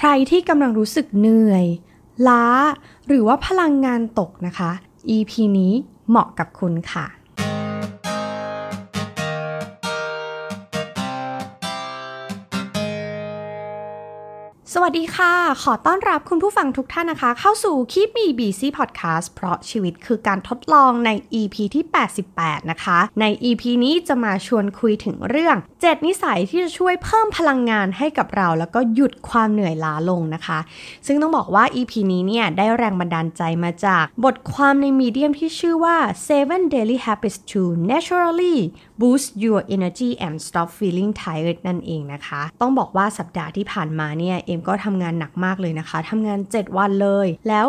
ใครที่กำลังรู้สึกเหนื่อย ล้า หรือว่าพลังงานตกนะคะ EP นี้เหมาะกับคุณค่ะ วัสดีค่ะ ขอต้อนรับคุณผู้ฟังทุกท่านนะคะ เข้าสู่คีบมีบีซีพอดแคสต์เพราะชีวิตคือการทดลองใน EP ที่ 88 นะคะ ใน EP นี้จะมาชวนคุยถึงเรื่อง 7 นิสัยที่จะช่วยเพิ่มพลังงานให้กับเรา แล้วก็หยุดความเหนื่อยล้าลงนะคะ ซึ่งต้องบอกว่า EP นี้เนี่ยได้แรงบันดาลใจมาจากบทความในมีเดียมที่ชื่อว่า Seven Daily Habits to Naturally Boost Your Energy and Stop Feeling Tired นั่นเองนะคะ ต้องบอกว่าสัปดาห์ที่ผ่านมาเนี่ย เอ็มก็ทำงานหนักมากเลยนะคะทำงาน 7 วันเลย แล้ว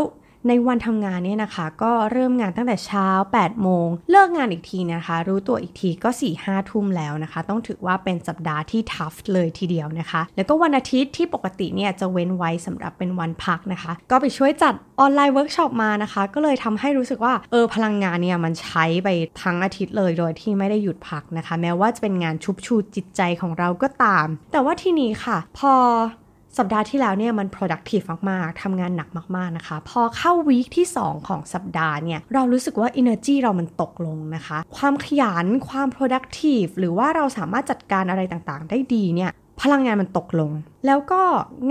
ในวันทำงานเนี่ยนะคะ ก็เริ่มงานตั้งแต่เช้า 8 โมง เลิกงานอีกทีนะคะ รู้ตัวอีกทีก็4 5ทุ่มแล้วนะคะ ต้องถือว่าเป็นสัปดาห์ที่ tough เลยทีเดียวนะคะ แล้วก็วันอาทิตย์ที่ปกติเนี่ยจะเว้นไว้สำหรับเป็นวันพักนะคะ ก็ไปช่วยจัดออนไลน์เวิร์กช็อปมานะคะ ก็เลยทำให้รู้สึกว่าเออพลังงานเนี่ยมันใช้ไปทั้งอาทิตย์เลยโดยที่ไม่ได้หยุดพักนะคะ แม้ว่าจะเป็นงานชุบชูจิตใจของเราก็ตาม แต่ว่าที่นี้ค่ะ พอ สัปดาห์ที่แล้วเนี่ยมัน productive มาก ๆ ทำงานหนักมาก ๆ นะคะ พอเข้า week ที่ 2 ของสัปดาห์เนี่ย เรารู้สึกว่า energy เรามันตกลงนะคะ ความขยัน ความ productive หรือว่าเราสามารถจัดการอะไรต่าง ๆ ได้ดีเนี่ย พลังงานมันตกลง แล้วก็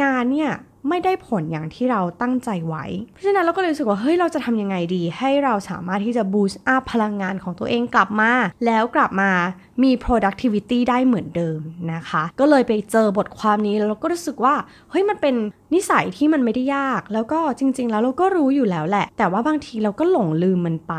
งานเนี่ย ไม่ได้ผลอย่างที่เราตั้งใจไว้ เพราะฉะนั้นเราก็เลยรู้สึกว่าเฮ้ยเราจะทำยังไงดี ให้เราสามารถที่จะ boost up พลังงานของตัวเองกลับมา แล้วกลับมามี productivity ได้เหมือนเดิมนะคะ ก็เลยไปเจอบทความนี้แล้วเราก็รู้สึกว่าเฮ้ยมันเป็นนิสัยที่มันไม่ได้ยาก แล้วก็จริง ๆ แล้วเราก็รู้อยู่แล้วแหละ แต่ว่าบางทีเราก็หลงลืมมันไป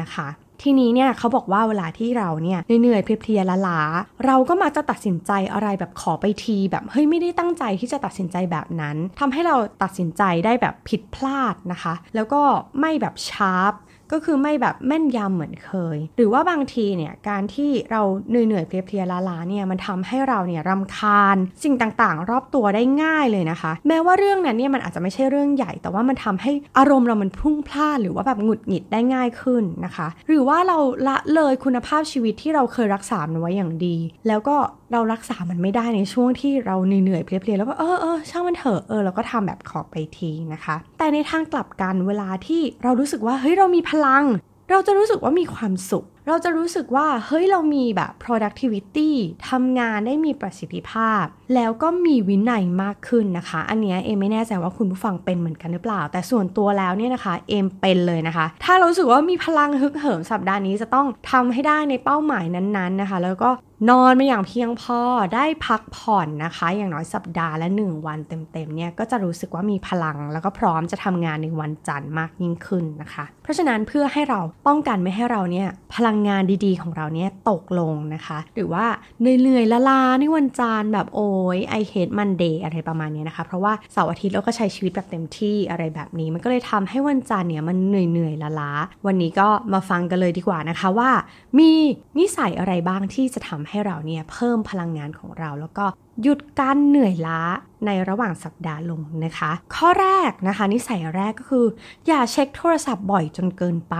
นะคะ ทีนี้เนี่ยเขาบอกว่าเวลาที่เราเนี่ยเหนื่อยเพลียละล้าเราก็มาจะตัดสินใจอะไรแบบขอไปที แบบเฮ้ยไม่ได้ตั้งใจที่จะตัดสินใจแบบนั้นทำให้เราตัดสินใจได้แบบผิดพลาดนะคะ แล้วก็ไม่แบบชาร์ป ก็คือไม่แบบแม่นยำเหมือนเคย หรือว่าบางทีเนี่ยการที่เราเหนื่อยๆเพลียๆล้าๆเนี่ยมันทำให้เราเนี่ยรำคาญ สิ่งต่างๆ รอบตัวได้ง่ายเลยนะคะ แม้ว่าเรื่องนั้นเนี่ยมันอาจจะไม่ใช่เรื่องใหญ่ แต่ว่ามันทำให้อารมณ์เรามันพุ่งพลาดหรือว่าแบบหงุดหงิดได้ง่ายขึ้นนะคะ หรือว่าเราละเลยคุณภาพชีวิตที่เราเคยรักษาไว้อย่างดี แล้วก็ เรารักษามันไม่ได้ในช่วงที่เราเหนื่อยเพลียๆแล้วก็เออเออช่างมันเถอะเออเราก็ทำแบบขอไปทีนะคะ แต่ในทางกลับกันเวลาที่เรารู้สึกว่าเฮ้ยเรามีพลัง เราจะรู้สึกว่ามีความสุขเราจะรู้สึกว่าเฮ้ยเรามีแบบ productivity ทำงานได้มีประสิทธิภาพ แล้วก็มีวินัยมากขึ้นนะคะ อันนี้เอมไม่แน่ใจว่าคุณผู้ฟังเป็นเหมือนกันหรือเปล่า แต่ส่วนตัวแล้วเนี่ยนะคะเอมเป็นเลยนะคะ ถ้าเราสึกว่ามีพลังฮึกเหิมสัปดาห์นี้จะต้องทำให้ได้ในเป้าหมายนั้นๆนะคะ แล้วก็นอนมาอย่างเพียงพอได้พักผ่อนนะคะ อย่างน้อยสัปดาห์ละ 1 วันเต็มๆเนี่ยก็จะรู้สึกว่ามีพลัง แล้วก็พร้อมจะทำงานในวันจันทร์มากยิ่งขึ้นนะคะ เพราะฉะนั้นเพื่อให้เราป้องกันไม่ให้เราเนี่ยพลังังงานดีๆ ของเราเนี่ยตกลงนะคะ หรือว่าเหนื่อยๆละลาในวันจันทร์แบบโอ้ยไอเฮดมันเดย์อะไรประมาณนี้นะคะ เพราะว่าเสาร์อาทิตย์เราก็ใช้ชีวิตแบบเต็มที่อะไรแบบนี้ มันก็เลยทำให้วันจันทร์เนี่ยมันเหนื่อยๆละลาวันนี้ก็มาฟังกันเลยดีกว่านะคะว่า มีนิสัยอะไรบ้างที่จะทำให้เราเนี่ยเพิ่มพลังงานของเราแล้วก็ หยุดการเหนื่อยล้าในระหว่างสัปดาห์ลงนะคะ ข้อแรกนะคะนิสัยแรกก็คือ อย่าเช็คโทรศัพท์บ่อยจนเกินไป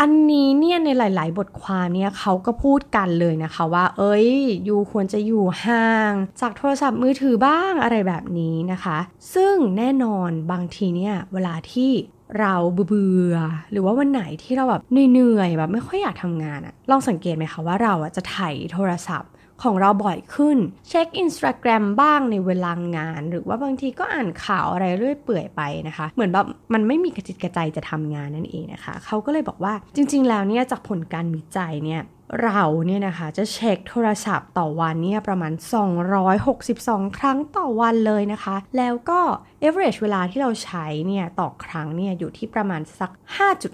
อันนี้เนี่ยในหลาย ๆ บทความเนี่ยเขาก็พูดกันเลยนะคะว่า เอ้ยอยู่ควรจะอยู่ห่าง จากโทรศัพท์มือถือบ้างอะไรแบบนี้นะคะ ซึ่งแน่นอนบางทีเนี่ยเวลาที่เราเบื่อหรือว่าวันไหนที่เราแบบเหนื่อยแบบไม่ค่อยอยากทำงานอะลองสังเกตไหมคะว่าเราอะจะถ่ายโทรศัพท์ ของเราบ่อยขึ้น เช็คอินสตาแกรมบ้างในเวลางาน หรือว่าบางทีก็อ่านข่าวอะไรเรื่อยเปื่อยไปนะคะ เหมือนแบบมันไม่มีกระจิตกระใจจะทำงานนั่นเองนะคะ เขาก็เลยบอกว่าจริง ๆ แล้วเนี่ยจากผลการวิจัยเนี่ย เราเนี่ยนะคะจะเช็คโทรศัพท์ต่อวันเนี่ยประมาณ 262 ครั้งต่อวันเลยนะคะ แล้วก็ average เวลาที่เราใช้เนี่ยต่อครั้งเนี่ยอยู่ที่ประมาณสัก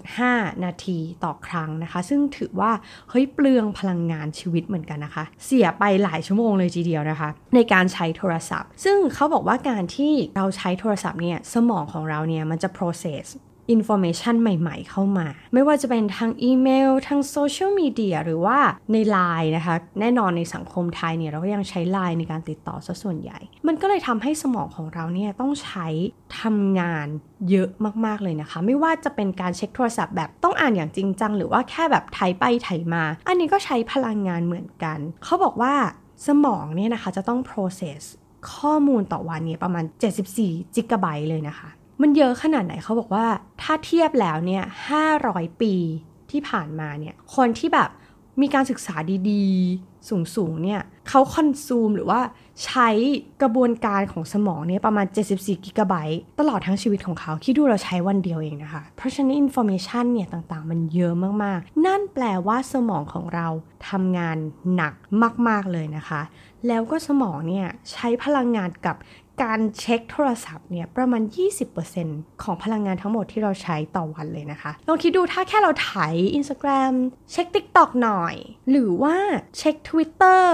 5.5 นาทีต่อครั้งนะคะ ซึ่งถือว่าเฮ้ยเปลืองพลังงานชีวิตเหมือนกันนะคะ เสียไปหลายชั่วโมงเลยทีเดียวนะคะ ในการใช้โทรศัพท์ ซึ่งเขาบอกว่าการที่เราใช้โทรศัพท์เนี่ยสมองของเราเนี่ยมันจะ process information ใหม่ๆเข้ามา ไม่ว่าจะเป็นทางอีเมลทางโซเชียลมีเดียหรือว่าในไลน์นะคะ แน่นอนในสังคมไทยเนี่ยเราก็ยังใช้ไลน์ในการติดต่อซะส่วนใหญ่ มันก็เลยทำให้สมองของเราเนี่ยต้องใช้ทำงานเยอะมากๆเลยนะคะ ไม่ว่าจะเป็นการเช็คโทรศัพท์แบบต้องอ่านอย่างจริงจัง หรือว่าแค่แบบไถไปไถมา อันนี้ก็ใช้พลังงานเหมือนกัน เขาบอกว่าสมองเนี่ยนะคะจะต้อง process ข้อมูลต่อวันเนี่ยประมาณ 74 กิกะไบต์เลยนะคะ มันเยอะขนาดไหนเขาบอกว่า ถ้าเทียบแล้วเนี่ย500ปีที่ผ่านมาเนี่ย คนที่แบบมีการศึกษาดีๆ สูงๆ เนี่ยเขา consume หรือว่าใช้กระบวนการของสมองเนี่ยประมาณ 74 กิกะไบต์ตลอดทั้งชีวิตของเขา คิดดูเราใช้วันเดียวเองนะคะ เพราะฉะนั้น information เนี่ยต่างๆ มันเยอะมากๆ นั่นแปลว่าสมองของเราทำงานหนักมากๆเลยนะคะ แล้วก็สมองเนี่ยใช้พลังงานกับ การเช็คโทรศัพท์เนี่ยประมาณ 20%ของพลังงานทั้งหมดที่เราใช้ต่อวันเลยนะคะ ลองคิดดูถ้าแค่เราถ่าย Instagram เช็ค TikTok หน่อย หรือว่าเช็ค Twitter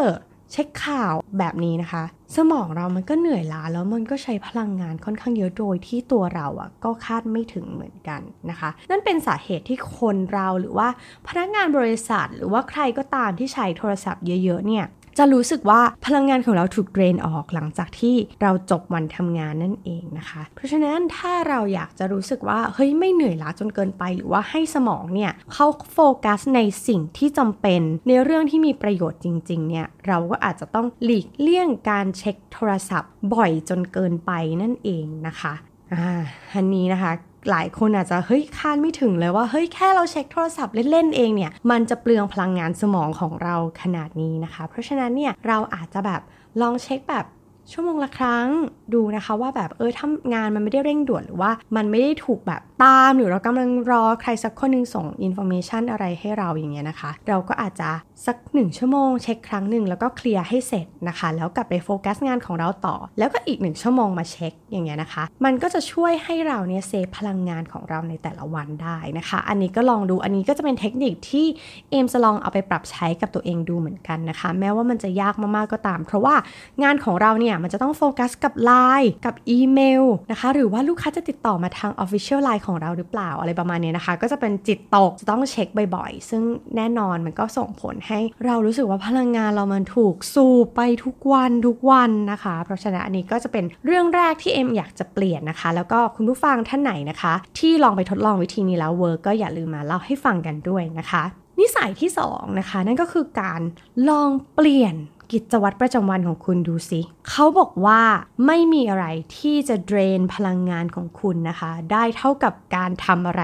เช็คข่าวแบบนี้นะคะ สมองเรามันก็เหนื่อยล้าแล้วมันก็ใช้พลังงานค่อนข้างเยอะโดยที่ตัวเราอะก็คาดไม่ถึงเหมือนกันนะคะ นั่นเป็นสาเหตุที่คนเราหรือว่าพนักงานบริษัท หรือว่าใครก็ตามที่ใช้โทรศัพท์เยอะๆเนี่ย จะรู้สึกว่าพลังงานของเราถูกเดรนออกหลังจากที่เราจบวันทำงานนั่นเองนะคะ เพราะฉะนั้นถ้าเราอยากจะรู้สึกว่าเฮ้ยไม่เหนื่อยล้าจนเกินไป หรือว่าให้สมองเนี่ยเข้าโฟกัสในสิ่งที่จำเป็นในเรื่องที่มีประโยชน์จริงๆเนี่ยเราก็อาจจะต้องหลีกเลี่ยงการเช็คโทรศัพท์บ่อยจนเกินไปนั่นเองนะคะอ่าอันนี้นะคะ หลายคนอาจจะเฮ้ยคาดไม่ถึงเลยว่าเฮ้ยแค่เราเช็คโทรศัพท์เล่นๆเองเนี่ยมันจะเปลืองพลังงานสมองของเราขนาดนี้นะคะ เพราะฉะนั้นเนี่ยเราอาจจะแบบลองเช็คแบบชั่วโมงละครั้งดูนะคะว่าแบบเออทำงานมันไม่ได้เร่งด่วนหรือว่ามันไม่ได้ถูกแบบ ตาม หรือเรากำลังรอใครสักคนหนึ่งส่ง information อะไรให้เราอย่างเงี้ยนะคะ เราก็อาจจะสักหนึ่งชั่วโมง เช็คครั้งหนึ่งแล้วก็เคลียร์ให้เสร็จนะคะ แล้วกลับไปโฟกัสงานของเราต่อ แล้วก็อีกหนึ่งชั่วโมงมาเช็คอย่างเงี้ยนะคะ มันก็จะช่วยให้เราเนี่ย save พลังงานของเราในแต่ละวันได้นะคะ อันนี้ก็ลองดูอันนี้ก็จะเป็นเทคนิคที่เอมจะลองเอาไปปรับใช้กับตัวเองดูเหมือนกันนะคะ แม้ว่ามันจะยากมากๆก็ตาม เพราะว่างานของเราเนี่ยมันจะต้องโฟกัสกับไลน์กับอีเมลนะคะ หรือว่าลูกค้าจะติดต่อมาทาง Official Line ของเราหรือเปล่าอะไรประมาณนี้นะคะ ก็จะเป็นจิตตกจะต้องเช็คบ่อยๆ ซึ่งแน่นอนมันก็ส่งผลให้เรารู้สึกว่าพลังงานเรามันถูกสูบไปทุกวันทุกวันนะคะ เพราะฉะนั้นอันนี้ก็จะเป็นเรื่องแรกที่เอ็มอยากจะเปลี่ยนนะคะ แล้วก็คุณผู้ฟังท่านไหนนะคะ ที่ลองไปทดลองวิธีนี้แล้ว work ก็อย่าลืมมาเล่าให้ฟังกันด้วยนะคะ นิสัยที่2นะคะนั่นก็คือการลองเปลี่ยน กิจวัตรประจำวันของคุณดูสิ เขาบอกว่าไม่มีอะไรที่จะ drain พลังงานของคุณนะคะ ได้เท่ากับการทำอะไร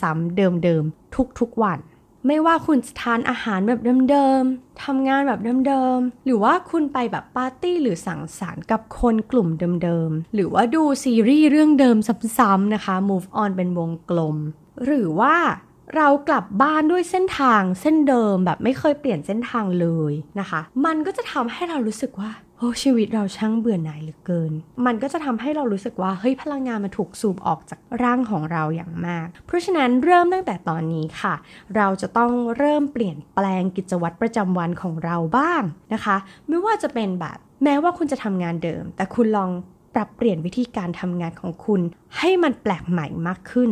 ซ้ำๆเดิมๆ ทุกๆวัน ไม่ว่าคุณจะทานอาหารแบบเดิมๆทำงานแบบเดิมๆ หรือว่าคุณไปแบบปาร์ตี้หรือสังสรรค์กับคนกลุ่มเดิมๆ หรือว่าดูซีรีส์เรื่องเดิมซ้ำๆนะคะ move on เป็นวงกลม หรือว่า เรากลับบ้านด้วยเส้นทางเส้นเดิมแบบไม่เคยเปลี่ยนเส้นทางเลยนะคะ มันก็จะทำให้เรารู้สึกว่าโอ้ชีวิตเราช่างเบื่อหน่ายเหลือเกิน มันก็จะทำให้เรารู้สึกว่าเฮ้ยพลังงานมันถูกสูบออกจากร่างของเราอย่างมาก เพราะฉะนั้นเริ่มตั้งแต่ตอนนี้ค่ะ เราจะต้องเริ่มเปลี่ยนแปลงกิจวัตรประจำวันของเราบ้างนะคะ ไม่ว่าจะเป็นแบบแม้ว่าคุณจะทำงานเดิม แต่คุณลอง รับเปลี่ยนวิธีการทำงานของคุณ ให้มันแปลกใหม่มากขึ้น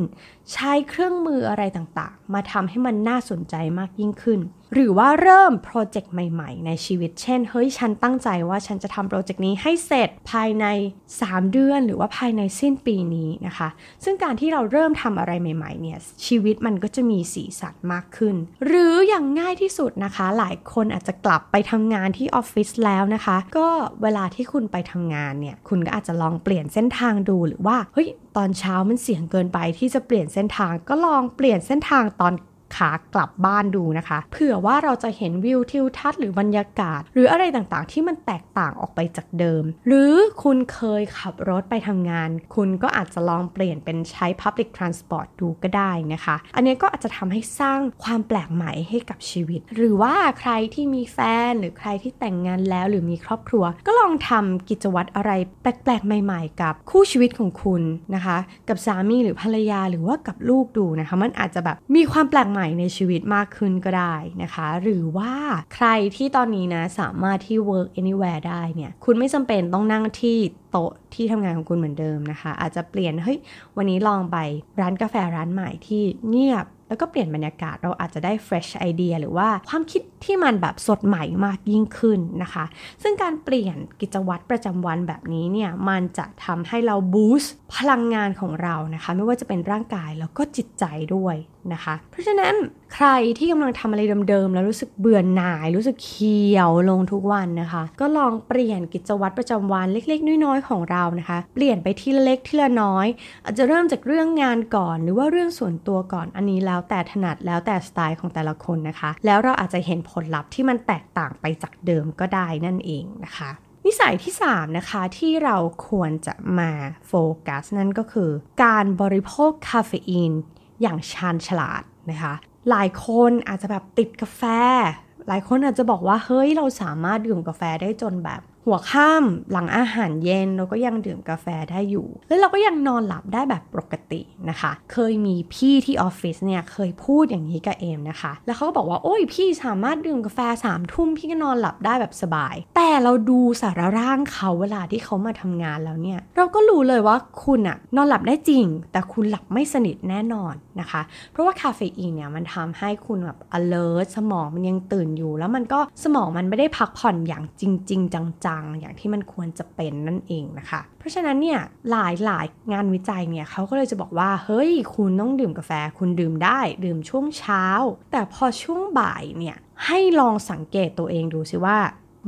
ใช้เครื่องมืออะไรต่างๆ มาทำให้มันน่าสนใจมากยิ่งขึ้น หรือว่าเริ่มโปรเจกต์ใหม่ๆ ในชีวิต เช่น เฮ้ย ฉันตั้งใจว่าฉันจะทำโปรเจกต์นี้ให้เสร็จภายใน 3 เดือน หรือว่าภายในสิ้นปีนี้นะคะ ซึ่งการที่เราเริ่มทำอะไรใหม่ๆ เนี่ย ชีวิตมันก็จะมีสีสันมากขึ้น หรืออย่างง่ายที่สุดนะคะ หลายคนอาจจะกลับไปทำงานที่ออฟฟิศแล้วนะคะ ก็เวลาที่คุณไปทำงานเนี่ย คุณก็อาจจะลองเปลี่ยนเส้นทางดู หรือว่า เฮ้ย ตอนเช้ามันเสี่ยงเกินไปที่จะเปลี่ยนเส้นทาง ก็ลองเปลี่ยนเส้นทางตอน ขากลับบ้านดูนะคะ เผื่อว่าเราจะเห็นวิวทิวทัศน์หรือบรรยากาศ หรืออะไรต่างๆ ที่มันแตกต่างออกไปจากเดิม หรือคุณเคยขับรถไปทำงาน คุณก็อาจจะลองเปลี่ยนเป็นใช้ Public Transport ดูก็ได้นะคะ อันนี้ก็อาจจะทำให้สร้างความแปลกใหม่ให้กับชีวิต หรือว่าใครที่มีแฟนหรือใครที่แต่งงานแล้วหรือมีครอบครัว ก็ลองทำกิจวัตรอะไรแปลกๆ ใหม่ๆ กับคู่ชีวิตของคุณนะคะ กับสามีหรือภรรยาหรือว่ากับลูกดูนะคะ มันอาจจะแบบมีความแปลกใหม่ในชีวิตมากขึ้นก็ได้นะคะ หรือว่าใครที่ตอนนี้นะสามารถที่ work anywhere ได้เนี่ย คุณไม่จำเป็นต้องนั่งที่โต๊ะที่ทำงานของคุณเหมือนเดิมนะคะ อาจจะเปลี่ยนเฮ้ยวันนี้ลองไปร้านกาแฟร้านใหม่ที่เงียบ แล้วก็เปลี่ยนบรรยากาศเราอาจจะได้ fresh idea หรือว่าความคิดที่มันแบบสดใหม่มากยิ่งขึ้นนะคะ ซึ่งการเปลี่ยนกิจวัตรประจำวันแบบนี้เนี่ย มันจะทำให้เราบูสต์พลังงานของเรานะคะ ไม่ว่าจะเป็นร่างกายแล้วก็จิตใจด้วยนะคะ เพราะฉะนั้นใครที่กำลังทำอะไรเดิมๆ แล้วรู้สึกเบื่อหน่าย รู้สึกเคียวลงทุกวันนะคะ ก็ลองเปลี่ยนกิจวัตรประจำวันเล็กๆ น้อยๆ ของเรานะคะ เปลี่ยนไปทีละเล็กทีละน้อย อาจจะเริ่มจากเรื่องงานก่อน หรือว่าเรื่องส่วนตัวก่อนอันนี้แล้วแต่ถนัดแล้วแต่สไตล์ของแต่ละคนนะคะ แล้วเราอาจจะเห็นผลลัพธ์ที่มันแตกต่างไปจากเดิมก็ได้นั่นเองนะคะนิสัยที่ 3 นะคะ ที่เราควรจะมาโฟกัสนั่นก็คือ การบริโภคคาเฟอีนอย่างชาญฉลาดนะคะ หลายคนอาจจะแบบติดกาแฟ หลายคนอาจจะบอกว่าเฮ้ยเราสามารถดื่มกาแฟได้จนแบบหัวค่ำหลังอาหารเย็นเราก็ยังดื่มกาแฟได้อยู่ แล้วเราก็ยังนอนหลับได้แบบปกตินะคะ เคยมีพี่ที่ออฟฟิศเนี่ยเคยพูดอย่างนี้กับเอมนะคะ แล้วเขาก็บอกว่าโอ้ยพี่สามารถดื่มกาแฟสามทุ่มพี่ก็นอนหลับได้แบบสบาย แต่เราดูสารร่างเขาเวลาที่เขามาทำงานแล้วเนี่ย เราก็รู้เลยว่าคุณอะนอนหลับได้จริง แต่คุณหลับไม่สนิทแน่นอน นะคะ เพราะว่าคาเฟอีนเนี่ยมันทำให้คุณแบบ alert สมองมันยังตื่นอยู่ แล้วมันก็สมองมันไม่ได้พักผ่อนอย่างจริง ๆ จังๆ อย่างที่มันควรจะเป็นนั่นเองนะคะ เพราะฉะนั้นเนี่ยหลายหลายงานวิจัยเนี่ยเขาก็เลยจะบอกว่า เฮ้ย คุณต้องดื่มกาแฟ คุณดื่มได้ ดื่มช่วงเช้า แต่พอช่วงบ่ายเนี่ยให้ลองสังเกตตัวเองดูสิว่า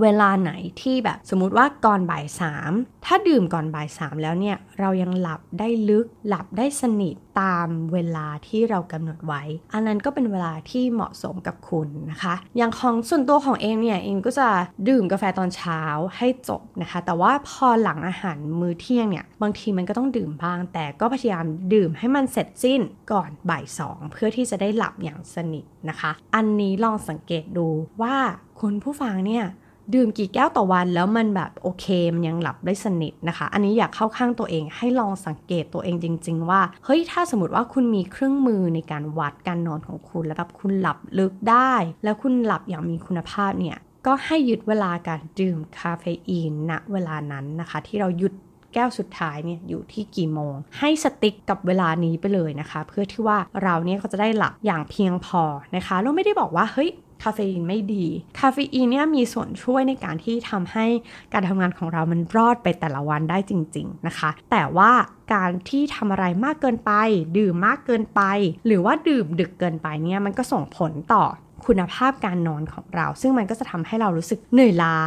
เวลาไหนที่แบบสมมติว่าก่อนบ่ายสามถ้าดื่มก่อนบ่ายสามแล้วเนี่ยเรายังหลับได้ลึกหลับได้สนิทตามเวลาที่เรากำหนดไว้ อันนั้นก็เป็นเวลาที่เหมาะสมกับคุณนะคะ อย่างของส่วนตัวของเองเนี่ยเองก็จะดื่มกาแฟตอนเช้าให้จบนะคะ แต่ว่าพอหลังอาหารมื้อเที่ยงเนี่ยบางทีมันก็ต้องดื่มบ้าง แต่ก็พยายามดื่มให้มันเสร็จสิ้นก่อนบ่ายสองเพื่อที่จะได้หลับอย่างสนิทนะคะ อันนี้ลองสังเกตดูว่าคุณผู้ฟังเนี่ย ดื่มกี่แก้วต่อวันแล้วมันแบบโอเคมันยังหลับได้สนิทนะคะ อันนี้อยากเข้าข้างตัวเองให้ลองสังเกตตัวเองจริง ๆ ว่าเฮ้ยถ้าสมมติว่าคุณมีเครื่องมือในการวัดการนอนของคุณ แล้วแบบคุณหลับลึกได้ แล้วคุณหลับอย่างมีคุณภาพเนี่ยก็ให้หยุดเวลาการดื่มคาเฟอีนณเวลานั้นนะคะ ที่เราหยุดแก้วสุดท้ายเนี่ยอยู่ที่กี่โมง ให้ stick กับเวลานี้ไปเลยนะคะ เพื่อที่ว่าเราเนี่ยก็จะได้หลับอย่างเพียงพอนะคะเราไม่ได้บอกว่าเฮ้ย คาเฟอีนไม่ดี คาเฟอีนเนี่ยมีส่วนช่วยในการที่ทำให้การทำงานของเรามันรอดไปแต่ละวันได้จริง ๆนะคะ แต่ว่าการที่ทำอะไรมากเกินไป ดื่มมากเกินไป หรือว่าดื่มดึกเกินไปเนี่ยมันก็ส่งผลต่อคุณภาพการนอนของเรา ซึ่งมันก็จะทำให้เรารู้สึกเหนื่อยล้า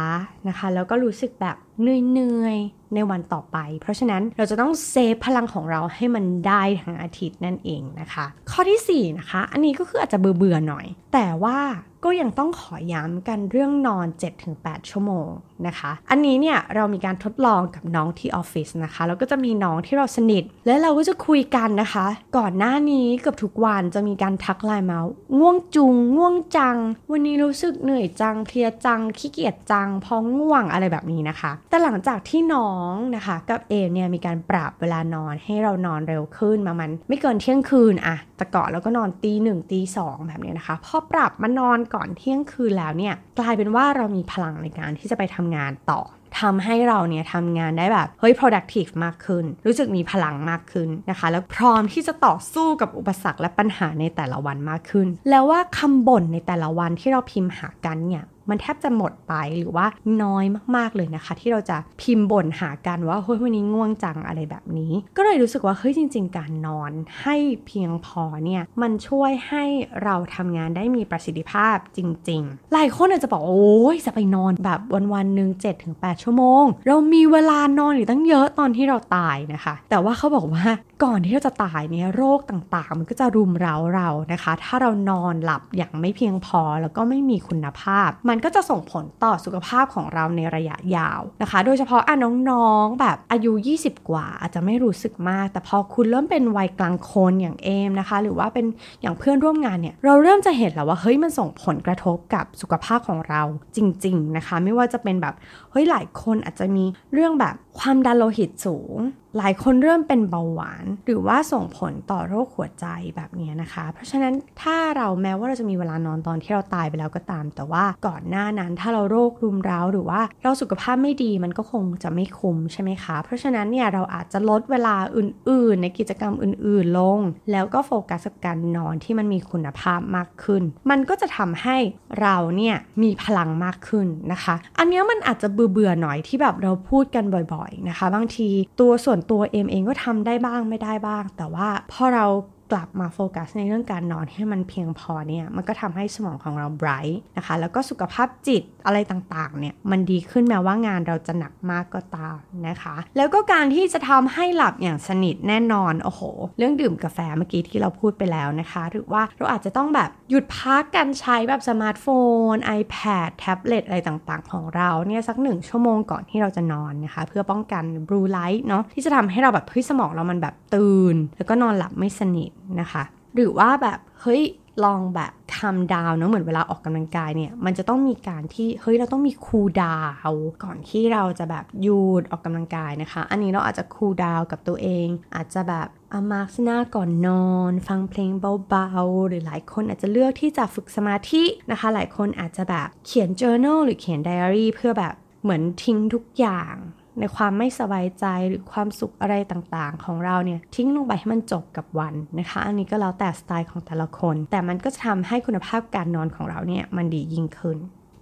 นะคะ แล้วก็รู้สึกแบบเหนื่อยๆในวันต่อไป เพราะฉะนั้นเราจะต้องเซฟพลังของเราให้มันได้ทั้งอาทิตย์นั่นเองนะคะ ข้อที่4นะคะ อันนี้ก็คืออาจจะเบื่อๆหน่อย แต่ว่า ก็ยังต้องขอย้ำกันเรื่องนอน 7-8 ชั่วโมงนะคะ อันนี้เนี่ยเรามีการทดลองกับน้องที่ออฟฟิศนะคะ แล้วก็จะมีน้องที่เราสนิท และเราก็จะคุยกันนะคะ ก่อนหน้านี้เกือบทุกวันจะมีการทักไลน์มาง่วงจุง ง่วงจัง วันนี้รู้สึกเหนื่อยจัง เพลียจัง ขี้เกียจจัง พองง่วงอะไรแบบนี้นะคะ แต่หลังจากที่น้องนะคะกับเอเนี่ยมีการปรับเวลานอนให้เรานอนเร็วขึ้นมามัน ไม่เกินเที่ยงคืนอะแต่ก่อนเราก็นอนตีหนึ่งตีสองแบบนี้นะคะ พอปรับมานอนก่อนเที่ยงคืนแล้วเนี่ยกลายเป็นว่าเรามีพลังในการที่จะไปทำงานต่อทำให้เราเนี่ยทำงานได้แบบเฮ้ย productive มากขึ้น รู้สึกมีพลังมากขึ้นนะคะ แล้วพร้อมที่จะต่อสู้กับอุปสรรคและปัญหาในแต่ละวันมากขึ้น แล้วว่าคำบ่นในแต่ละวันที่เราพิมพ์หากันเนี่ยมันแทบจะหมดไปหรือว่าน้อยมากๆเลยนะคะ ที่เราจะพิมพ์บ่นหากันว่าเฮ้ยวันนี้ง่วงจังอะไรแบบนี้ ก็เลยรู้สึกว่าเฮ้ยจริง ๆ การนอนให้เพียงพอเนี่ยมันช่วยให้เราทำงานได้มีประสิทธิภาพจริง ๆ หลายคนอาจจะบอกโอ้ยจะไปนอนแบบวันวันหนึ่ง7-8ถึงชั่วโมง เรามีเวลานอนอยู่ตั้งเยอะตอนที่เราตายนะคะ แต่ว่าเขาบอกว่าก่อนที่เราจะตายเนี่ยโรคต่างๆ มันก็จะรุมเร้าเรานะคะ ถ้าเรานอนหลับอย่างไม่เพียงพอแล้วก็ไม่มีคุณภาพมันก็จะส่งผลต่อสุขภาพของเราในระยะยาวนะคะ โดยเฉพาะอะน้องๆ แบบอายุ 20 กว่า อาจจะไม่รู้สึกมาก แต่พอคุณเริ่มเป็นวัยกลางคนอย่างเอมนะคะ หรือว่าเป็นอย่างเพื่อนร่วมงานเนี่ย เราเริ่มจะเห็นแล้วว่าเฮ้ยมันส่งผลกระทบกับสุขภาพของเราจริง ๆนะคะ ไม่ว่าจะเป็นแบบเฮ้ยหลายคนอาจจะมีเรื่องแบบความดันโลหิตสูง หลายคนเริ่มเป็นเบาหวาน หรือว่าส่งผลต่อโรคหัวใจแบบนี้นะคะ เพราะฉะนั้นถ้าเราแม้ว่าเราจะมีเวลานอนตอนที่เราตายไปแล้วก็ตาม แต่ว่าก่อนหน้านั้นถ้าเราโรครุมเร้าหรือว่าเราสุขภาพไม่ดีมันก็คงจะไม่คุ้มใช่ไหมคะ เพราะฉะนั้นเนี่ยเราอาจจะลดเวลาอื่น ๆ ในกิจกรรมอื่น ๆ ลง แล้วก็โฟกัสกับการนอนที่มันมีคุณภาพมากขึ้น มันก็จะทำให้เราเนี่ยมีพลังมากขึ้นนะคะ อันนี้มันอาจจะเบื่อๆหน่อยที่แบบเราพูดกันบ่อย ๆนะคะ บางทีตัวส่วนตัวเอมเองก็ทำได้บ้างไม่ได้บ้าง แต่ว่าพอเรา กลับมาโฟกัสในเรื่องการนอนให้มันเพียงพอเนี่ยมันก็ทำให้สมองของเราไบรท์นะคะแล้วก็สุขภาพจิตอะไรต่างๆเนี่ยมันดีขึ้นแม้ว่างานเราจะหนักมากก็ตามนะคะ แล้วก็การที่จะทำให้หลับอย่างสนิทแน่นอนโอ้โห เรื่องดื่มกาแฟเมื่อกี้ที่เราพูดไปแล้วนะคะ หรือว่าเราอาจจะต้องแบบหยุดพักการใช้แบบสมาร์ทโฟน iPad แท็บเล็ตอะไรต่างๆ ของเราเนี่ยสักหนึ่งชั่วโมงก่อนที่เราจะนอนนะคะ เพื่อป้องกันบลูไลท์เนาะที่จะทำให้เราแบบเฮ้ยสมองเรามันแบบตื่น แล้วก็นอนหลับไม่สนิทนะคะ หรือว่าแบบเฮ้ยลองแบบคำดาวเนาะเหมือนเวลาออกกำลังกายเนี่ย มันจะต้องมีการที่เฮ้ยเราต้องมีคูลดาวก่อนที่เราจะแบบหยุดออกกำลังกายนะคะ อันนี้เราอาจจะคูลดาวกับตัวเอง อาจจะแบบอามาร์กหน้าก่อนนอน ฟังเพลงเบาๆ หรือหลายคนอาจจะเลือกที่จะฝึกสมาธินะคะ หลายคนอาจจะแบบเขียน journal หรือเขียน diary เพื่อแบบเหมือนทิ้งทุกอย่าง ในความไม่สบายใจหรือความสุขอะไรต่างๆ ของเราเนี่ยทิ้งลงไปให้มันจบกับวันนะคะ อันนี้ก็แล้วแต่สไตล์ของแต่ละคน แต่มันก็จะทำให้คุณภาพการนอนของเราเนี่ยมันดียิ่งขึ้น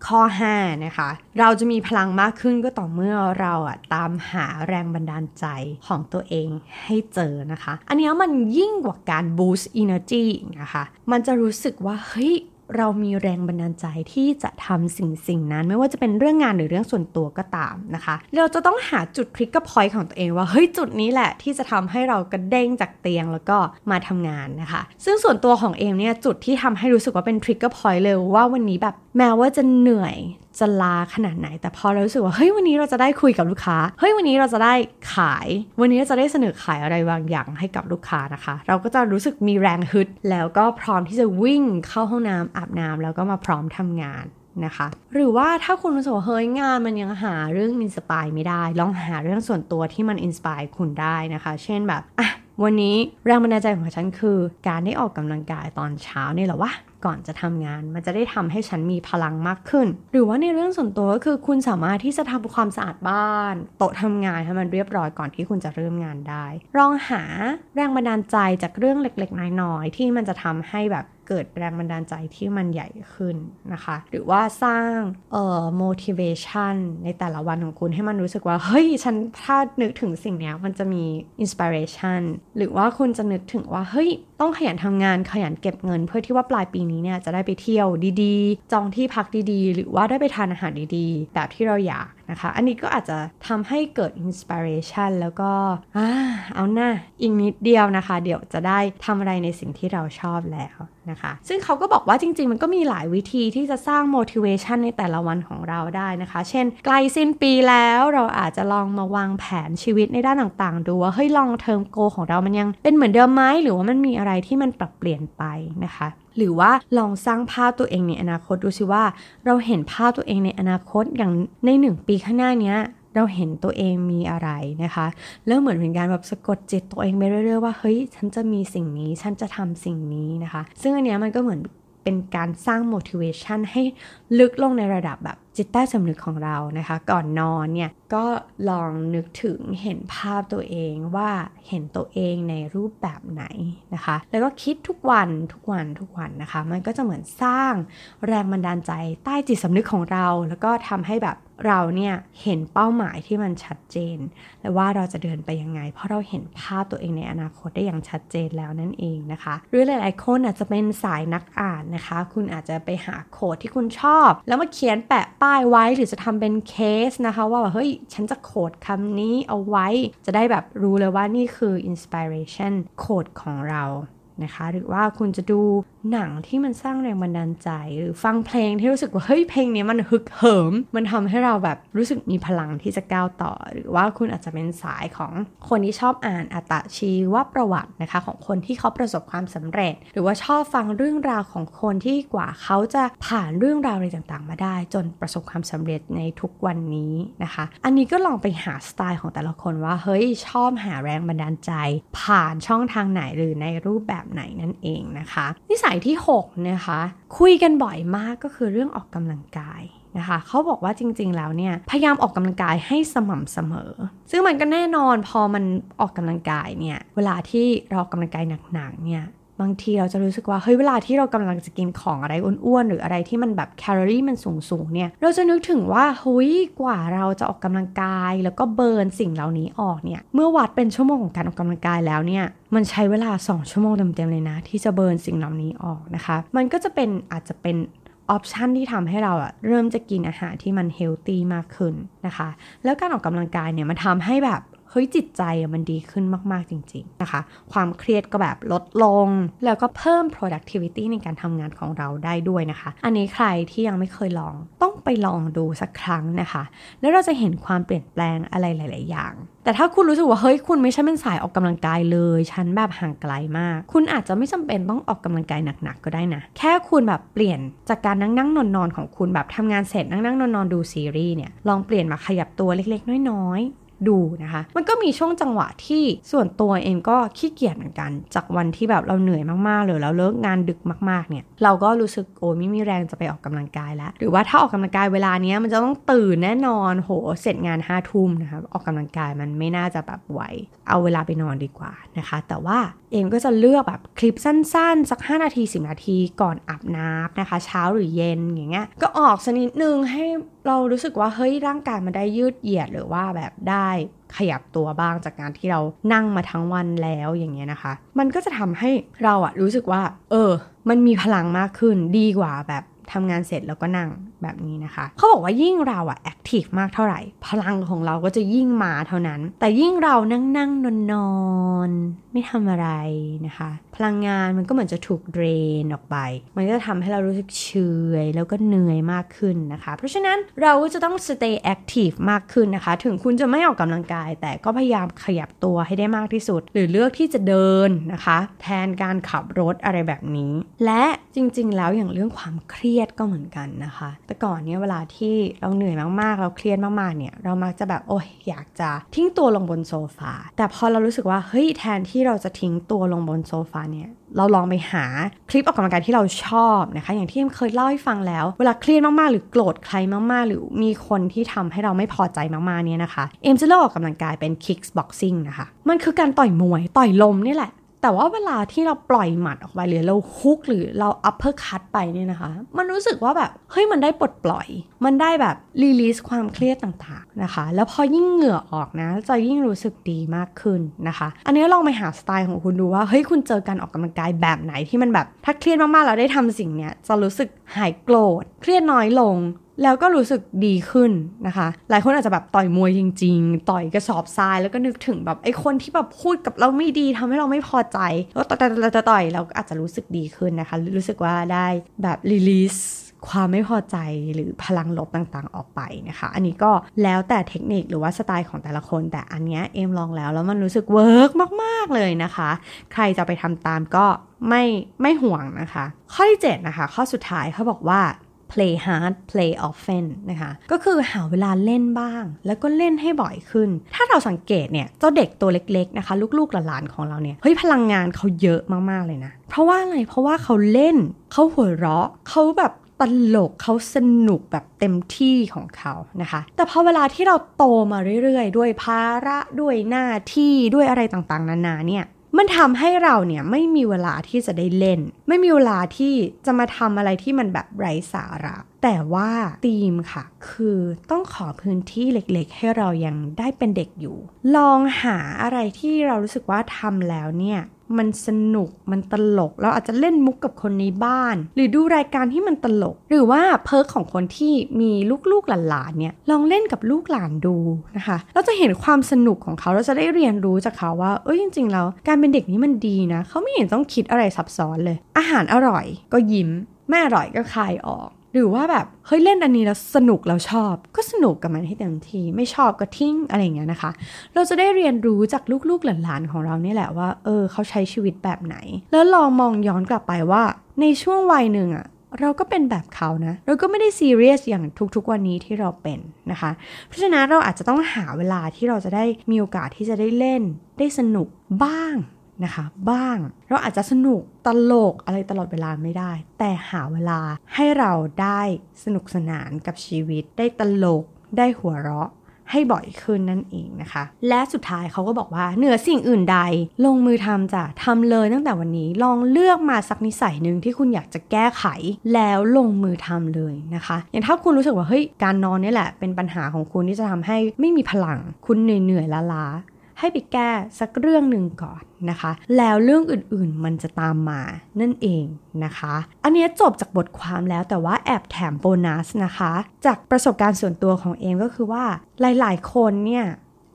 ข้อ 5 นะคะ เราจะมีพลังมากขึ้นก็ต่อเมื่อเราอะตามหาแรงบันดาลใจของตัวเองให้เจอนะคะ อันนี้มันยิ่งกว่าการ boost energy นะคะ มันจะรู้สึกว่า เฮ้ย เรามีแรงบันดาลใจที่จะทำสิ่งสิ่งนั้น ไม่ว่าจะเป็นเรื่องงานหรือเรื่องส่วนตัวก็ตามนะคะ เราจะต้องหาจุด trigger point ของตัวเองว่าเฮ้ยจุดนี้แหละที่จะทำให้เรากระเด้งจากเตียงแล้วก็มาทำงานนะคะ ซึ่งส่วนตัวของเอมเนี่ยจุดที่ทำให้รู้สึกว่าเป็น trigger point เลยว่าวันนี้แบบแม้ว่าจะเหนื่อย จะล้าขนาดไหน แต่พอเรารู้สึกว่าเฮ้ยวันนี้เราจะได้คุยกับลูกค้าเฮ้ยวันนี้เราจะได้ขาย วันนี้เราจะได้เสนอขายอะไรบางอย่างให้กับลูกค้านะคะ เราก็จะรู้สึกมีแรงฮึด แล้วก็พร้อมที่จะวิ่งเข้าห้องน้ำอาบน้ำแล้วก็มาพร้อมทำงานนะคะหรือว่าถ้าคุณรู้สึกว่าเฮ้ยงานมันยังหาเรื่อง inspire ไม่ได้ ลองหาเรื่องส่วนตัวที่มัน inspire คุณได้นะคะ เช่นแบบอะวันนี้แรงบันดาลใจของฉันคือ การได้ออกกำลังกายตอนเช้านี่แหละวะ ก่อนจะทำงาน มันจะได้ทำให้ฉันมีพลังมากขึ้น หรือว่าในเรื่องส่วนตัวก็คือคุณสามารถที่จะทำความสะอาดบ้าน โต๊ะทำงานให้มันเรียบร้อยก่อนที่คุณจะเริ่มงานได้ลองหาแรงบันดาลใจจากเรื่องเล็กๆน้อยๆที่มันจะทำให้แบบ เกิดแรงบันดาลใจที่มันใหญ่ขึ้นนะคะ หรือว่าสร้างเอ่อ motivation ในแต่ละวันของคุณให้มันรู้สึกว่า เฮ้ย ฉันถ้านึกถึงสิ่งนี้มันจะมี inspiration หรือว่าคุณจะนึกถึงว่า เฮ้ย ต้องขยันทำงานขยันเก็บเงิน เพื่อที่ว่าปลายปีนี้เนี่ยจะได้ไปเที่ยวดีๆ จองที่พักดีๆ หรือว่าได้ไปทานอาหารดีๆ แบบที่เราอยาก นะคะ อันนี้ก็อาจจะทำให้เกิด inspiration แล้วก็อ่าเอาหน้าอีกนิดเดียวนะคะ เดี๋ยวจะได้ทำอะไรในสิ่งที่เราชอบแล้วนะคะ ซึ่งเขาก็บอกว่าจริง ๆ มันก็มีหลายวิธีที่จะสร้าง motivation ในแต่ละวันของเราได้นะคะ เช่น ใกล้สิ้นปีแล้วเราอาจจะลองมาวางแผนชีวิตในด้านต่างๆ ดูว่าเฮ้ยลองเทอมโกของเรามันยังเป็นเหมือนเดิมไหมหรือว่ามันมีอะไรที่มันปรับเปลี่ยนไปนะคะหรือว่าลองสร้างภาพตัวเองในอนาคตดูสิว่า เราเห็นภาพตัวเองในอนาคตอย่างในหนึ่งปีข้างหน้านี้เราเห็นตัวเองมีอะไรนะคะแล้วเหมือนเป็นการแบบสะกดจิตตัวเองไปเรื่อยๆว่าเฮ้ยฉันจะมีสิ่งนี้ฉันจะทำสิ่งนี้นะคะ ซึ่งอันเนี้ยมันก็เหมือนเป็นการสร้าง motivation ให้ลึกลงในระดับแบบจิตใต้สำนึกของเรานะคะ ก่อนนอนเนี่ยก็ลองนึกถึงเห็นภาพตัวเองว่าเห็นตัวเองในรูปแบบไหนนะคะ แล้วก็คิดทุกวันทุกวันทุกวันนะคะ มันก็จะเหมือนสร้างแรงบันดาลใจใต้จิตสำนึกของเรา แล้วก็ทำให้แบบเราเนี่ยเห็นเป้าหมายที่มันชัดเจน และว่าเราจะเดินไปยังไง เพราะเราเห็นภาพตัวเองในอนาคตได้อย่างชัดเจนแล้วนั่นเองนะคะ หรือหลายๆคนอาจจะเป็นสายนักอ่านนะคะ คุณอาจจะไปหาโค้ดที่คุณชอบ แล้วมาเขียนแปะป้ายไว้หรือจะทำเป็นเคสนะคะว่าเฮ้ยฉันจะโคดคำนี้เอาไว้ จะได้แบบรู้เลยว่านี่คือ inspiration โคดของเรา นะคะ หรือว่าคุณจะดูหนังที่มันสร้างแรงบันดาลใจ หรือฟังเพลงที่รู้สึกว่า เฮ้ยเพลงนี้มันฮึกเหิม มันทำให้เราแบบรู้สึกมีพลังที่จะก้าวต่อ หรือว่าคุณอาจจะเป็นสายของคนที่ชอบอ่านอัตชีวประวัตินะคะ ของคนที่เขาประสบความสำเร็จ หรือว่าชอบฟังเรื่องราวของคนที่กว่าเขาจะผ่านเรื่องราวอะไรต่างๆ มาได้ จนประสบความสำเร็จในทุกวันนี้นะคะ อันนี้ก็ลองไปหาสไตล์ของแต่ละคนว่าเฮ้ยชอบหาแรงบันดาลใจ ผ่านช่องทางไหนหรือในรูปแบบไหนนั่นเองนะคะ นิสัยที่6นะคะคุยกันบ่อยมากก็คือเรื่องออกกำลังกายนะคะเขาบอกว่าจริง ๆ แล้วเนี่ยพยายามออกกำลังกายให้สม่ำเสมอ ซึ่งมันก็แน่นอนพอมันออกกำลังกายเนี่ยเวลาที่เราออกกำลังกายหนักๆเนี่ย บางทีเราจะรู้สึกว่าเฮ้ยเวลาที่เรากำลังจะกินของอะไรอ้วนๆหรืออะไรที่มันแบบแคลอรี่มันสูงๆเนี่ยเราจะนึกถึงว่าเฮ้ยกว่าเราจะออกกำลังกาย แล้วก็ burn สิ่งเหล่านี้ออกเนี่ยเมื่อวัดเป็นชั่วโมงของการออกกำลังกายแล้วเนี่ยมันใช้เวลา 2 ชั่วโมงเต็มๆเลยนะ ที่จะ burn สิ่งเหล่านี้ออกนะคะ มันก็จะเป็นอาจจะเป็น option ที่ทำให้เราอะเริ่มจะกินอาหารที่มัน healthy มากขึ้นนะคะ แล้วการออกกำลังกายเนี่ยมันทำให้แบบ เฮ้ยจิตใจมันดีขึ้นมากๆจริง ๆ นะคะ ความเครียดก็แบบลดลง แล้วก็เพิ่ม productivity ในการทำงานของเราได้ด้วยนะคะ อันนี้ใครที่ยังไม่เคยลองต้องไปลองดูสักครั้งนะคะ แล้วเราจะเห็นความเปลี่ยนแปลงอะไรหลาย ๆ อย่าง แต่ถ้าคุณรู้สึกว่าเฮ้ยคุณไม่ใช่เป็นสายออกกำลังกายเลย ฉันแบบห่างไกลมาก คุณอาจจะไม่จำเป็นต้องออกกำลังกายหนัก ๆ ก็ได้นะ แค่คุณแบบเปลี่ยนจากการนั่งนั่งนอนนอนของคุณแบบทำงานเสร็จนั่งนั่งนอนนอนดูซีรีส์เนี่ยลองเปลี่ยนมาขยับตัวเล็ก ๆ น้อย ดูนะคะ มันก็มีช่วงจังหวะที่ส่วนตัวเองก็ขี้เกียจเหมือนกัน จากวันที่แบบเราเหนื่อยมากๆเลยแล้วเลิกงานดึกมากๆเนี่ย เราก็รู้สึกโอ้ไม่มีแรงจะไปออกกำลังกายแล้ว หรือว่าถ้าออกกำลังกายเวลาเนี้ยมันจะต้องตื่นแน่นอนโหเสร็จงานห้าทุ่มนะคะออกกำลังกายมันไม่น่าจะแบบไหวเอาเวลาไปนอนดีกว่านะคะ แต่ว่า เอ็มก็จะเลือกแบบคลิปสั้นๆ สัก 5 นาที 10 นาทีก่อนอาบน้ำนะคะ เช้าหรือเย็นอย่างเงี้ยก็ออกสักนิดนึงให้เรารู้สึกว่าเฮ้ยร่างกายมันได้ยืดเหยียดหรือว่าแบบได้ขยับตัวบ้างจากการที่เรานั่งมาทั้งวันแล้วอย่างเงี้ยนะคะ มันก็จะทำให้เราอะรู้สึกว่า เออ มันมีพลังมากขึ้นดีกว่าแบบทำงานเสร็จแล้วก็นั่ง แบบนี้นะคะเขาบอกว่ายิ่งเราอะ active มากเท่าไหร่ พลังของเราก็จะยิ่งมากเท่านั้น แต่ยิ่งเรานั่งนั่งนอนนอนไม่ทำอะไรนะคะ พลังงานมันก็เหมือนจะถูก drain ออกไป มันก็จะทำให้เรารู้สึกเฉื่อยแล้วก็เหนื่อยมากขึ้นนะคะ เพราะฉะนั้นเราก็จะต้อง stay active มากขึ้นนะคะ ถึงคุณจะไม่ออกกำลังกาย แต่ก็พยายามขยับตัวให้ได้มากที่สุด หรือเลือกที่จะเดินนะคะ แทนการขับรถอะไรแบบนี้ และจริงๆ แล้วอย่างเรื่องความเครียดก็เหมือนกันนะคะแต่ก่อนเนี้ยเวลาที่เราเหนื่อยมากๆ เราเครียดมากๆเนี่ยเรามักจะแบบโอ้ยอยากจะทิ้งตัวลงบนโซฟาแต่พอเรารู้สึกว่าเฮ้ยแทนที่เราจะทิ้งตัวลงบนโซฟาเนี่ยเราลองไปหาคลิปออกกำลังกายที่เราชอบนะคะ อย่างที่เอมเคยเล่าให้ฟังแล้ว เวลาเครียดมากๆ หรือโกรธใครมากๆ หรือมีคนที่ทำให้เราไม่พอใจมากๆเนี่ยนะคะ เอมจะเลือกออกกำลังกายเป็น kick boxing นะคะ มันคือการต่อยมวยต่อยลมนี่แหละ แต่ว่าเวลาที่เราปล่อยหมัดออกไปหรือเราฮุกหรือเราอัปเปอร์คัตไปเนี่ยนะคะ มันรู้สึกว่าแบบเฮ้ยมันได้ปลดปล่อย มันได้แบบ release ความเครียดต่างๆนะคะ แล้วพอยิ่งเหงื่อออกนะ จะยิ่งรู้สึกดีมากขึ้นนะคะ อันนี้ลองไปหาสไตล์ของคุณดูว่าเฮ้ยคุณเจอการออกกำลังกายแบบไหนที่มันแบบถ้าเครียดมากๆแล้วได้ทำสิ่งเนี้ยจะรู้สึกหายโกรธเครียดน้อยลงแล้วก็รู้สึกดีขึ้นนะคะ หลายคนอาจจะแบบต่อยมวยจริง ๆ ต่อยกระสอบทรายแล้วก็นึกถึงแบบไอ้คนที่แบบพูดกับเราไม่ดีทำให้เราไม่พอใจ แล้วต่อยต่อยต่อยเราก็อาจจะรู้สึกดีขึ้นนะคะ รู้สึกว่าได้แบบ release ความไม่พอใจหรือพลังลบต่างๆออกไปนะคะ อันนี้ก็แล้วแต่เทคนิคหรือว่าสไตล์ของแต่ละคน แต่อันเนี้ยเอมลองแล้วแล้วมันรู้สึก work มากๆเลยนะคะ ใครจะไปทำตามก็ไม่ไม่หวงนะคะ ข้อที่ 7 นะคะ ข้อสุดท้ายเขาบอกว่า play hard play often นะคะ ก็คือหาเวลาเล่นบ้าง แล้วก็เล่นให้บ่อยขึ้น ถ้าเราสังเกตเนี่ย เจ้าเด็กตัวเล็กๆนะคะ ลูกๆหลานๆของเราเนี่ย เฮ้ย พลังงานเขาเยอะมากๆเลยนะ เพราะว่าอะไร เพราะว่าเขาเล่น เขาหัวเราะ เขาแบบตลกเขาสนุกแบบเต็มที่ของเขานะคะ แต่พอเวลาที่เราโตมาเรื่อยๆ ด้วยภาระด้วยหน้าที่ด้วยอะไรต่างๆ นานาเนี่ย มันทำให้เราเนี่ยไม่มีเวลาที่จะได้เล่น ไม่มีเวลาที่จะมาทำอะไรที่มันแบบไร้สาระ แต่ว่าธีมค่ะ คือต้องขอพื้นที่เล็กๆ ให้เรายังได้เป็นเด็กอยู่ ลองหาอะไรที่เรารู้สึกว่าทำแล้วเนี่ย มันสนุกมันตลก เราอาจจะเล่นมุกกับคนในบ้าน หรือดูรายการที่มันตลก หรือว่าเพิร์กของคนที่มีลูกๆหลานๆเนี่ยลองเล่นกับลูกหลานดูนะคะ เราจะเห็นความสนุกของเขาเราจะได้เรียนรู้จากเขาว่าเอ้ยจริงๆแล้วการเป็นเด็กนี้มันดีนะ เขาไม่เห็นต้องคิดอะไรซับซ้อนเลย อาหารอร่อยก็ยิ้มไม่อร่อยก็คายออก หรือว่าแบบเฮ้ยเล่นอันนี้แล้วสนุกเราชอบ ก็สนุกกับมันให้เต็มที่ไม่ชอบก็ทิ้งอะไรอย่างเงี้ยนะคะ เราจะได้เรียนรู้จากลูกๆหลานๆของเราเนี่ยแหละว่าเออเขาใช้ชีวิตแบบไหน แล้วลองมองย้อนกลับไปว่า ในช่วงวัยหนึ่งอะเราก็เป็นแบบเขานะ เราก็ไม่ได้ซีเรียสอย่างทุกๆวันนี้ที่เราเป็นนะคะ เพราะฉะนั้นเราอาจจะต้องหาเวลาที่เราจะได้มีโอกาสที่จะได้เล่น ได้สนุกบ้าง นะคะ บ้างเราอาจจะสนุกตลกอะไรตลอดเวลาไม่ได้ แต่หาเวลาให้เราได้สนุกสนานกับชีวิต ได้ตลกได้หัวเราะให้บ่อยขึ้นนั่นเองนะคะ และสุดท้ายเขาก็บอกว่าเหนือสิ่งอื่นใด ลงมือทำจ้ะทำเลยตั้งแต่วันนี้ลองเลือกมาสักนิสัยหนึ่งที่คุณอยากจะแก้ไขแล้วลงมือทำเลยนะคะ อย่างถ้าคุณรู้สึกว่าเฮ้ยการนอนนี่แหละเป็นปัญหาของคุณที่จะทำให้ไม่มีพลัง คุณเหนื่อยเหนื่อยล้า ให้ไปแก้สักเรื่องหนึ่งก่อนนะคะ แล้วเรื่องอื่นๆมันจะตามมานั่นเองนะคะ อันนี้จบจากบทความแล้วแต่ว่าแอบแถมโบนัสนะคะ จากประสบการณ์ส่วนตัวของเอมก็คือว่าหลายๆ คนเนี่ย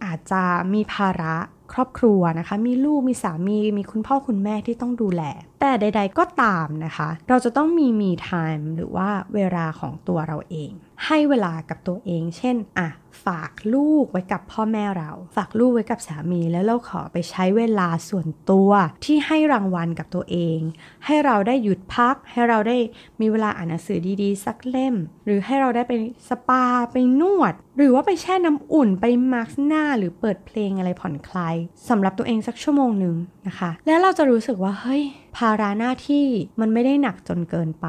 อาจจะมีภาระครอบครัวนะคะ มีลูกมีสามีมีคุณพ่อคุณแม่ที่ต้องดูแล แต่ใด ๆ ก็ตามนะคะ เราจะต้องมี me time หรือว่าเวลาของตัวเราเอง ให้เวลากับตัวเอง เช่น อะ ฝากลูกไว้กับพ่อแม่เรา ฝากลูกไว้กับสามี แล้วเราขอไปใช้เวลาส่วนตัวที่ให้รางวัลกับตัวเอง ให้เราได้หยุดพัก ให้เราได้มีเวลาอ่านหนังสือดีๆ สักเล่ม หรือให้เราได้ไปสปา ไปนวด หรือว่าไปแช่น้ำอุ่น ไปมาร์กหน้า หรือเปิดเพลงอะไรผ่อนคลายสำหรับตัวเองสักชั่วโมงหนึ่งนะคะ แล้วเราจะรู้สึกว่า เฮ้ย ภาระหน้าที่มันไม่ได้หนักจนเกินไป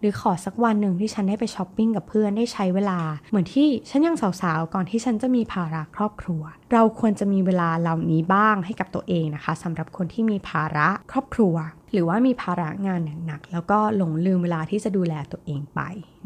หรือขอสักวันหนึ่งที่ฉันได้ไปช้อปปิ้งกับเพื่อนได้ใช้เวลา เหมือนที่ฉันยังสาวๆ ก่อนที่ฉันจะมีภาระครอบครัว เราควรจะมีเวลาเหล่านี้บ้างให้กับตัวเองนะคะสำหรับคนที่มีภาระครอบครัว หรือว่ามีภาระงานหนักๆแล้วก็หลงลืมเวลาที่จะดูแลตัวเองไป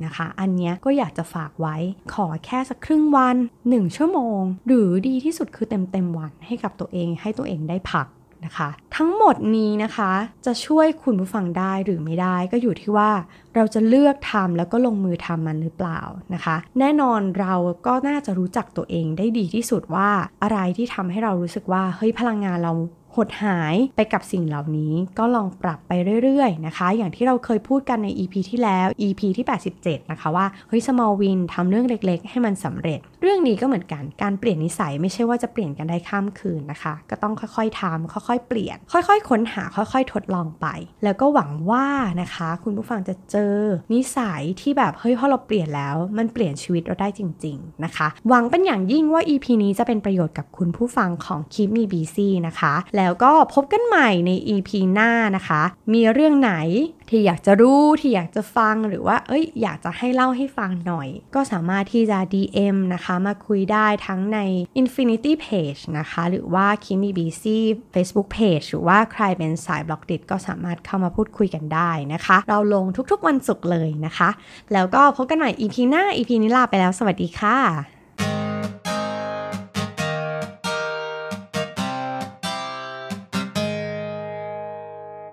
นะคะ อันนี้ก็อยากจะฝากไว้ขอแค่สักครึ่งวัน 1 ชั่วโมง หรือดีที่สุดคือเต็มๆวันให้กับตัวเองให้ตัวเองได้พัก นะคะ ทั้งหมดนี้นะคะจะช่วยคุณผู้ฟังได้หรือไม่ได้ก็อยู่ที่ว่าเราจะเลือกทำแล้วก็ลงมือทำมันหรือเปล่านะคะ แน่นอนเราก็น่าจะรู้จักตัวเองได้ดีที่สุดว่าอะไรที่ทำให้เรารู้สึกว่าเฮ้ยพลังงานเรา หดหายไปกับสิ่งเหล่านี้ก็ลองปรับไปเรื่อยๆนะคะ อย่างที่เราเคยพูดกันใน EP ที่แล้ว EP ที่ 87 นะคะว่าเฮ้ย small win ทำเรื่องเล็กๆ ให้มันสำเร็จ เรื่องนี้ก็เหมือนกันการเปลี่ยนนิสัยไม่ใช่ว่าจะเปลี่ยนกันได้ข้ามคืนนะคะ ก็ต้องค่อยๆทำค่อยๆ เปลี่ยน ค่อยๆ ค้นหาค่อยๆ ทดลองไป แล้วก็หวังว่านะคะ คุณผู้ฟังจะเจอนิสัยที่แบบเฮ้ยพอเราเปลี่ยนแล้ว มันเปลี่ยนชีวิตเราได้จริง ๆนะคะ หวังเป็นอย่างยิ่งว่า EP นี้จะเป็นประโยชน์กับคุณผู้ฟังของ Keep Me Busy นะคะแล้แล้วก็พบกันใหม่ใน EP หน้านะคะ มีเรื่องไหนที่อยากจะรู้ที่อยากจะฟังหรือว่า เอ้ย อยากจะให้เล่าให้ฟังหน่อย ก็สามารถที่จะ DM นะคะ มาคุยได้ทั้งใน Infinity Page นะคะ หรือว่า Kimi BC Facebook Page หรือว่าใครเป็นสายบล็อกดิก็สามารถเข้ามาพูดคุยกันได้นะคะ เราลงทุกๆวันศุกร์เลยนะคะ แล้วก็พบกันใหม่ EP หน้า EP นี้ลาไปแล้ว สวัสดีค่ะ